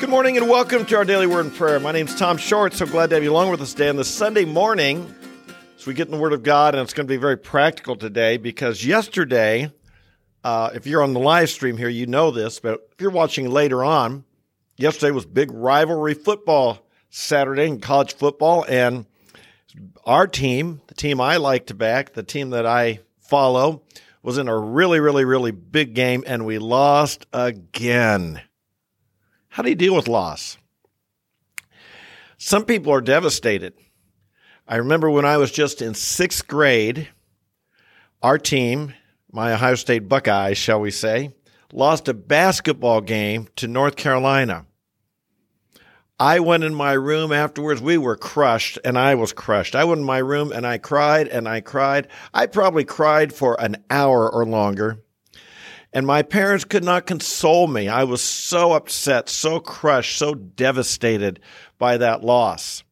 Good morning and welcome to our daily word and prayer. My name is Tom Short. So glad to have you along with us today on this Sunday morning as we get in the Word of God. And it's going to be very practical today because yesterday, uh, if you're on the live stream here, you know this, but if you're watching later on, yesterday was big rivalry football Saturday in college football. And our team, the team I like to back, the team that I follow, was in a really, really, really big game and we lost again. How do you deal with loss? Some people are devastated. I remember when I was just in sixth grade, our team, my Ohio State Buckeyes, shall we say, lost a basketball game to North Carolina. I went in my room afterwards. We were crushed, and I was crushed. I went in my room and I cried and I cried. I probably cried for an hour or longer. And my parents could not console me. I was so upset, so crushed, so devastated by that loss.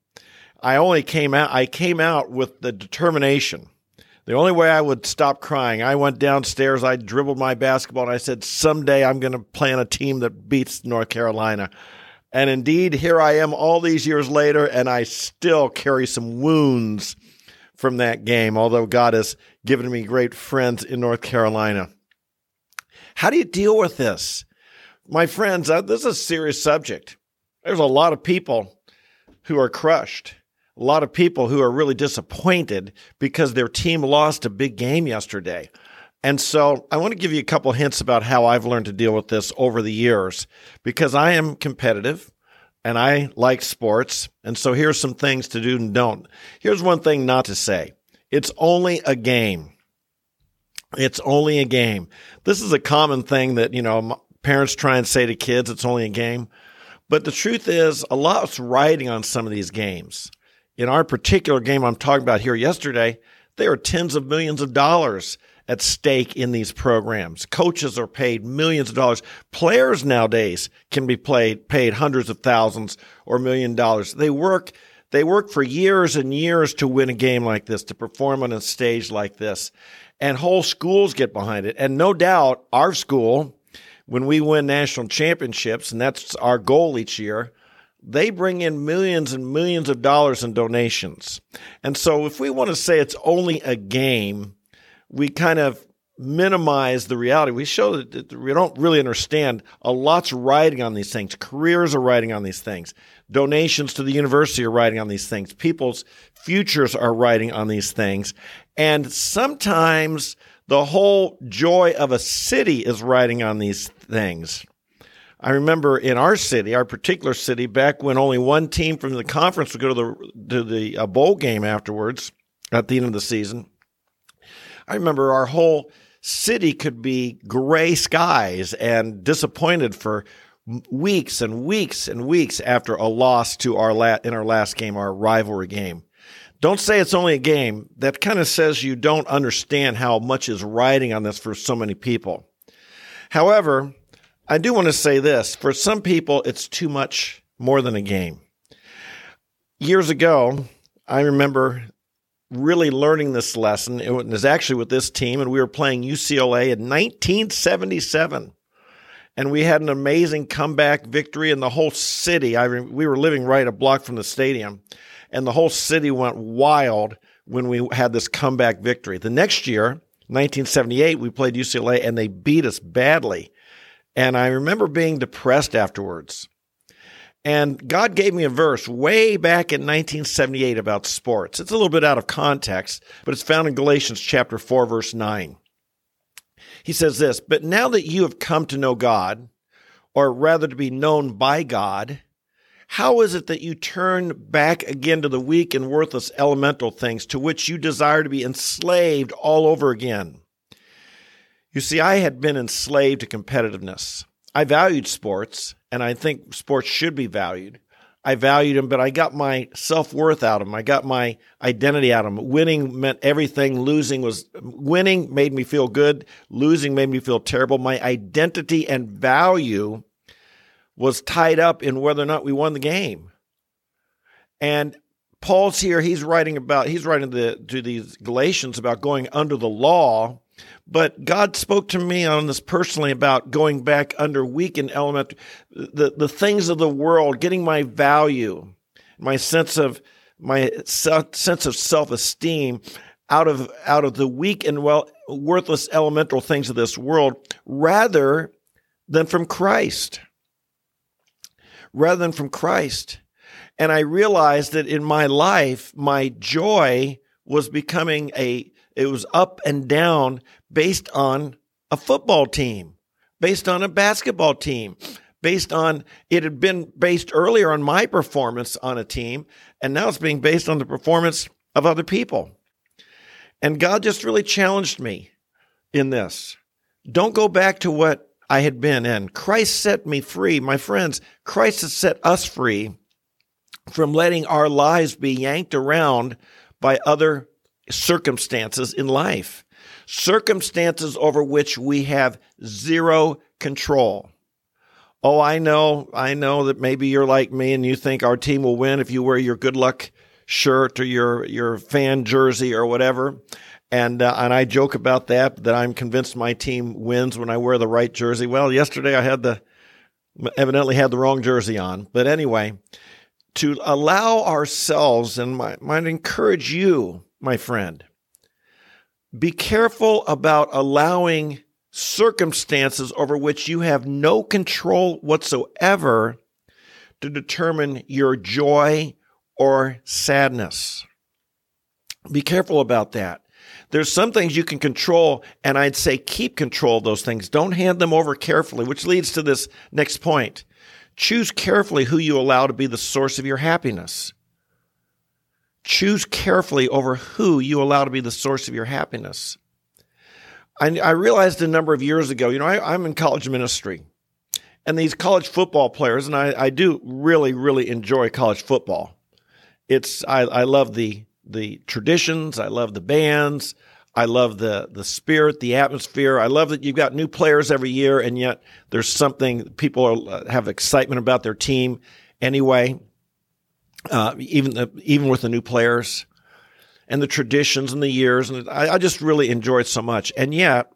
I only came out, I came out with the determination. The only way I would stop crying, I went downstairs, I dribbled my basketball, and I said, Someday I'm going to play on a team that beats North Carolina. And indeed, here I am all these years later, and I still carry some wounds from that game, although God has given me great friends in North Carolina. How do you deal with this? My friends, uh, this is a serious subject. There's a lot of people who are crushed, a lot of people who are really disappointed because their team lost a big game yesterday. And so I want to give you a couple hints about how I've learned to deal with this over the years because I am competitive and I like sports. And so here's some things to do and don't. Here's one thing not to say. It's only a game. It's only a game. This is a common thing that, you know, parents try and say to kids, it's only a game. But the truth is, a lot's riding on some of these games. In our particular game I'm talking about here yesterday, there are tens of millions of dollars at stake in these programs. Coaches are paid millions of dollars. Players nowadays can be paid paid hundreds of thousands or million dollars. They work they work for years and years to win a game like this, to perform on a stage like this and whole schools get behind it. And no doubt our school, when we win national championships, and that's our goal each year, they bring in millions and millions of dollars in donations. And so if we want to say it's only a game, we kind of minimize the reality. We show that we don't really understand a lot's riding on these things. Careers are riding on these things. Donations to the university are riding on these things. People's futures are riding on these things. And sometimes the whole joy of a city is riding on these things. I remember in our city, our particular city, back when only one team from the conference would go to the to the uh, bowl game afterwards at the end of the season. I remember our whole city could be gray skies and disappointed for weeks and weeks and weeks after a loss to our la- in our last game, our rivalry game. Don't say it's only a game. That kind of says you don't understand how much is riding on this for so many people. However, I do want to say this for some people, it's too much more than a game. Years ago, I remember really learning this lesson. It was actually with this team, and we were playing UCLA in 1977. And we had an amazing comeback victory, and the whole city. I we were living right a block from the stadium, and the whole city went wild when we had this comeback victory. The next year, 1978, we played UCLA and they beat us badly. And I remember being depressed afterwards. And God gave me a verse way back in 1978 about sports. It's a little bit out of context, but it's found in Galatians chapter 4, verse 9. He says this, but now that you have come to know God, or rather to be known by God, how is it that you turn back again to the weak and worthless elemental things to which you desire to be enslaved all over again? You see, I had been enslaved to competitiveness. I valued sports, and I think sports should be valued. I valued them, but I got my self worth out of them. I got my identity out of them. Winning meant everything. Losing was winning made me feel good. Losing made me feel terrible. My identity and value was tied up in whether or not we won the game. And Paul's here, he's writing about, he's writing the, to these Galatians about going under the law But God spoke to me on this personally about going back under weakened element, the, the things of the world, getting my value, my sense of my sense of self esteem out of out of the weak and well worthless elemental things of this world, rather than from Christ. Rather than from Christ. And I realized that in my life, my joy was becoming a, it was up and down based on a football team, based on a basketball team, based on, it had been based earlier on my performance on a team, and now it's being based on the performance of other people. And God just really challenged me in this. Don't go back to what I had been in. Christ set me free. My friends, Christ has set us free from letting our lives be yanked around by other circumstances in life, circumstances over which we have zero control. Oh, I know, I know that maybe you're like me and you think our team will win if you wear your good luck shirt or your your fan jersey or whatever. And uh, and I joke about that that I'm convinced my team wins when I wear the right jersey. Well, yesterday I had the evidently had the wrong jersey on. But anyway, to allow ourselves, and I might encourage you, my friend, be careful about allowing circumstances over which you have no control whatsoever to determine your joy or sadness. Be careful about that. There's some things you can control, and I'd say keep control of those things. Don't hand them over carefully, which leads to this next point. Choose carefully who you allow to be the source of your happiness. Choose carefully over who you allow to be the source of your happiness. I, I realized a number of years ago, you know, I, am in college ministry, and these college football players, and I, I do really, really enjoy college football. It's I, I love the the traditions, I love the bands, I love the the spirit, the atmosphere. I love that you've got new players every year, and yet there's something people are, uh, have excitement about their team anyway. Uh, even the, even with the new players and the traditions and the years, and I, I just really enjoy it so much. And yet,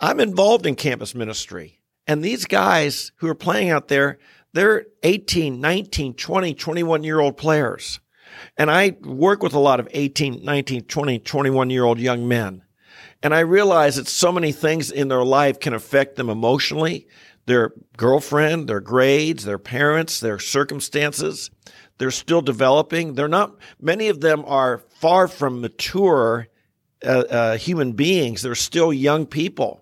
I'm involved in campus ministry, and these guys who are playing out there, they're 18, 19, 20, 21 year old players. And I work with a lot of 18, 19, 20, 21 year old young men. And I realize that so many things in their life can affect them emotionally their girlfriend, their grades, their parents, their circumstances. They're still developing. They're not, many of them are far from mature uh, uh, human beings. They're still young people.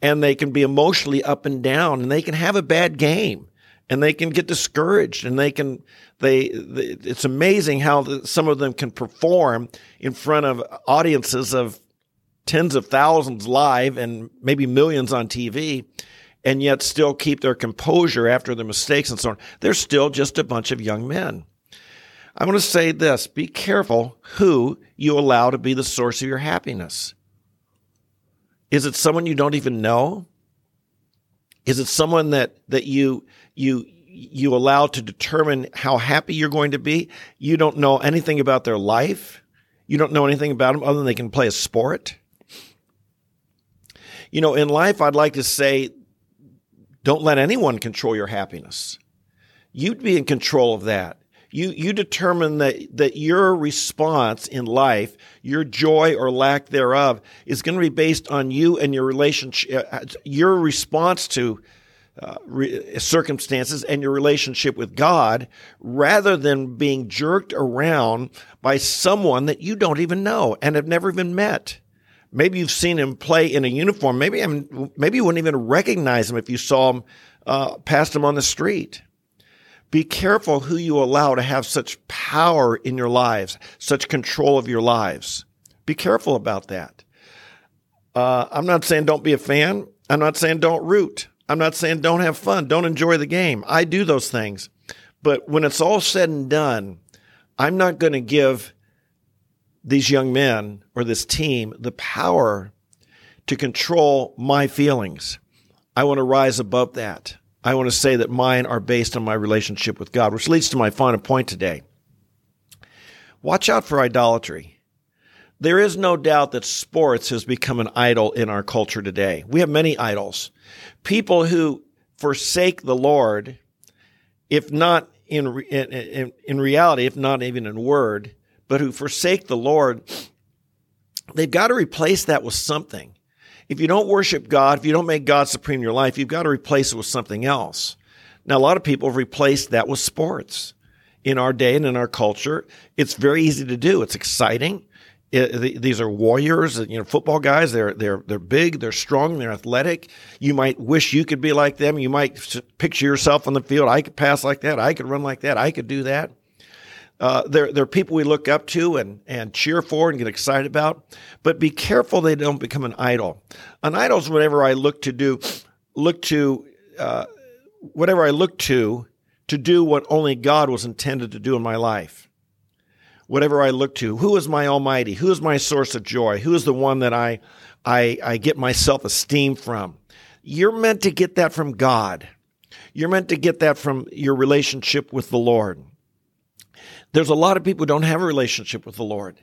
And they can be emotionally up and down and they can have a bad game and they can get discouraged and they can they, they it's amazing how the, some of them can perform in front of audiences of tens of thousands live and maybe millions on TV and yet still keep their composure after their mistakes and so on. They're still just a bunch of young men. I want to say this be careful who you allow to be the source of your happiness. Is it someone you don't even know is it someone that that you you you allow to determine how happy you're going to be? You don't know anything about their life. You don't know anything about them other than they can play a sport. You know, in life, I'd like to say, don't let anyone control your happiness. You'd be in control of that. You, you determine that, that your response in life, your joy or lack thereof, is going to be based on you and your relationship, uh, your response to uh, re- circumstances and your relationship with God, rather than being jerked around by someone that you don't even know and have never even met. Maybe you've seen him play in a uniform. Maybe maybe you wouldn't even recognize him if you saw him uh, passed him on the street. Be careful who you allow to have such power in your lives, such control of your lives. Be careful about that. Uh, I'm not saying don't be a fan. I'm not saying don't root. I'm not saying don't have fun, don't enjoy the game. I do those things. But when it's all said and done, I'm not going to give these young men or this team the power to control my feelings. I want to rise above that. I want to say that mine are based on my relationship with God, which leads to my final point today. Watch out for idolatry. There is no doubt that sports has become an idol in our culture today. We have many idols. People who forsake the Lord, if not in, in, in reality, if not even in word, but who forsake the Lord, they've got to replace that with something. If you don't worship God, if you don't make God supreme in your life, you've got to replace it with something else. Now, a lot of people have replaced that with sports. In our day and in our culture, it's very easy to do. It's exciting. It, these are warriors, you know, football guys. They're they're they're big, they're strong, they're athletic. You might wish you could be like them. You might picture yourself on the field. I could pass like that. I could run like that. I could do that. Uh, they're, they're people we look up to and, and cheer for and get excited about. But be careful they don't become an idol. An idol is whatever I look to do, look to, uh, whatever I look to to do what only God was intended to do in my life. Whatever I look to, who is my Almighty? Who is my source of joy? Who is the one that I, I, I get my self esteem from? You're meant to get that from God. You're meant to get that from your relationship with the Lord. There's a lot of people who don't have a relationship with the Lord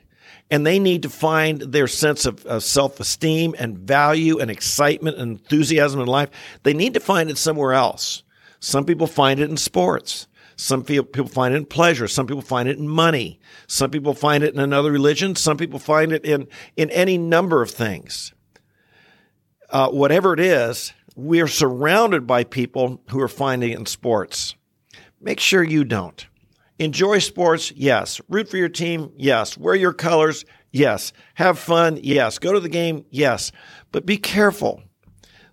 and they need to find their sense of, of self esteem and value and excitement and enthusiasm in life. They need to find it somewhere else. Some people find it in sports. Some people find it in pleasure. Some people find it in money. Some people find it in another religion. Some people find it in, in any number of things. Uh, whatever it is, we are surrounded by people who are finding it in sports. Make sure you don't. Enjoy sports, yes. Root for your team, yes. Wear your colors, yes. Have fun, yes. Go to the game, yes. But be careful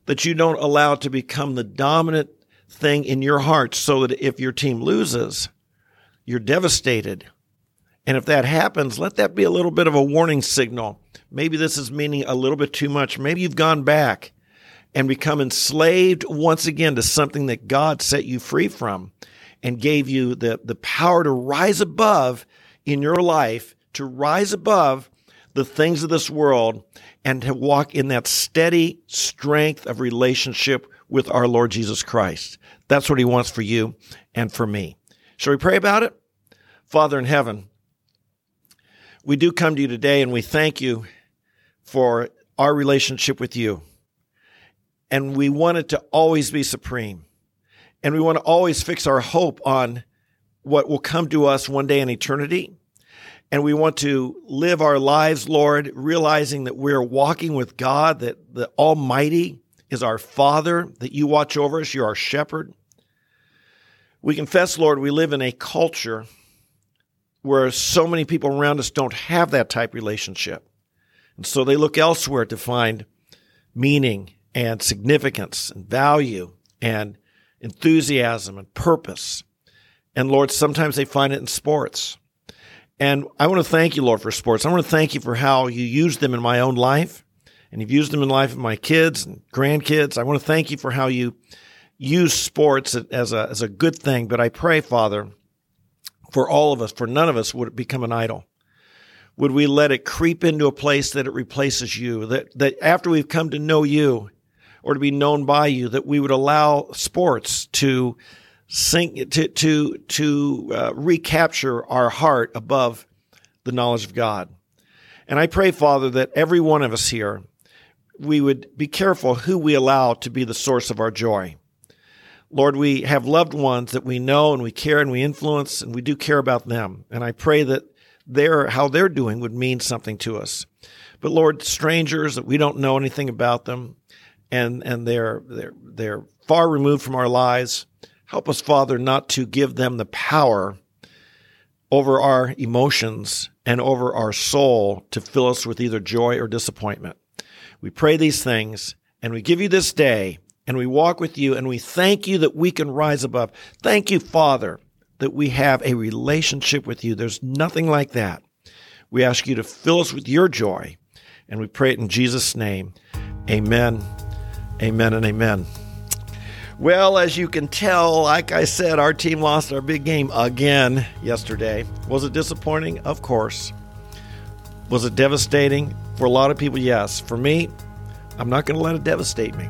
that you don't allow it to become the dominant thing in your heart so that if your team loses, you're devastated. And if that happens, let that be a little bit of a warning signal. Maybe this is meaning a little bit too much. Maybe you've gone back and become enslaved once again to something that God set you free from and gave you the, the power to rise above in your life, to rise above the things of this world and to walk in that steady strength of relationship with our Lord Jesus Christ. That's what he wants for you and for me. Shall we pray about it? Father in heaven, we do come to you today and we thank you for our relationship with you. And we want it to always be supreme. And we want to always fix our hope on what will come to us one day in eternity. And we want to live our lives, Lord, realizing that we're walking with God, that the Almighty is our Father, that you watch over us, you're our shepherd. We confess, Lord, we live in a culture where so many people around us don't have that type relationship. And so they look elsewhere to find meaning and significance and value and enthusiasm and purpose. And Lord, sometimes they find it in sports. And I want to thank you, Lord, for sports. I want to thank you for how you use them in my own life and you've used them in the life of my kids and grandkids. I want to thank you for how you use sports as a, as a good thing. But I pray, Father, for all of us, for none of us would it become an idol. Would we let it creep into a place that it replaces you? That, that after we've come to know you, or to be known by you, that we would allow sports to sink, to, to, to uh, recapture our heart above the knowledge of God. And I pray, Father, that every one of us here, we would be careful who we allow to be the source of our joy. Lord, we have loved ones that we know and we care and we influence and we do care about them. And I pray that their, how they're doing would mean something to us. But Lord, strangers that we don't know anything about them, and and they're they're they're far removed from our lives. Help us, Father, not to give them the power over our emotions and over our soul to fill us with either joy or disappointment. We pray these things and we give you this day and we walk with you and we thank you that we can rise above. Thank you, Father, that we have a relationship with you. There's nothing like that. We ask you to fill us with your joy and we pray it in Jesus' name. Amen Amen and amen. Well, as you can tell, like I said, our team lost our big game again yesterday. Was it disappointing? Of course. Was it devastating? For a lot of people, yes. For me, I'm not going to let it devastate me.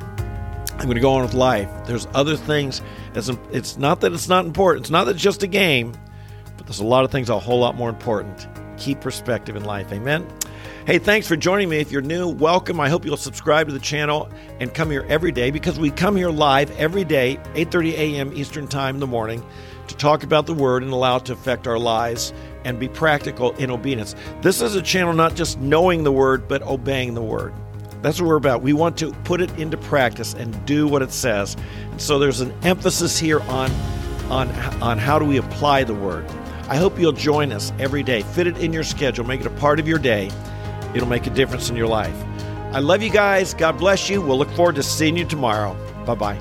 I'm going to go on with life. There's other things. It's, not that it's not important. It's not that it's just a game, but there's a lot of things a whole lot more important. Keep perspective in life. Amen. Hey, thanks for joining me. If you're new, welcome. I hope you'll subscribe to the channel and come here every day because we come here live every day, 8:30 a.m. Eastern Time in the morning, to talk about the Word and allow it to affect our lives and be practical in obedience. This is a channel not just knowing the Word, but obeying the Word. That's what we're about. We want to put it into practice and do what it says. And So there's an emphasis here on on on how do we apply the Word. I hope you'll join us every day. Fit it in your schedule. Make it a part of your day It'll make a difference in your life. I love you guys. God bless you. We'll look forward to seeing you tomorrow. Bye bye.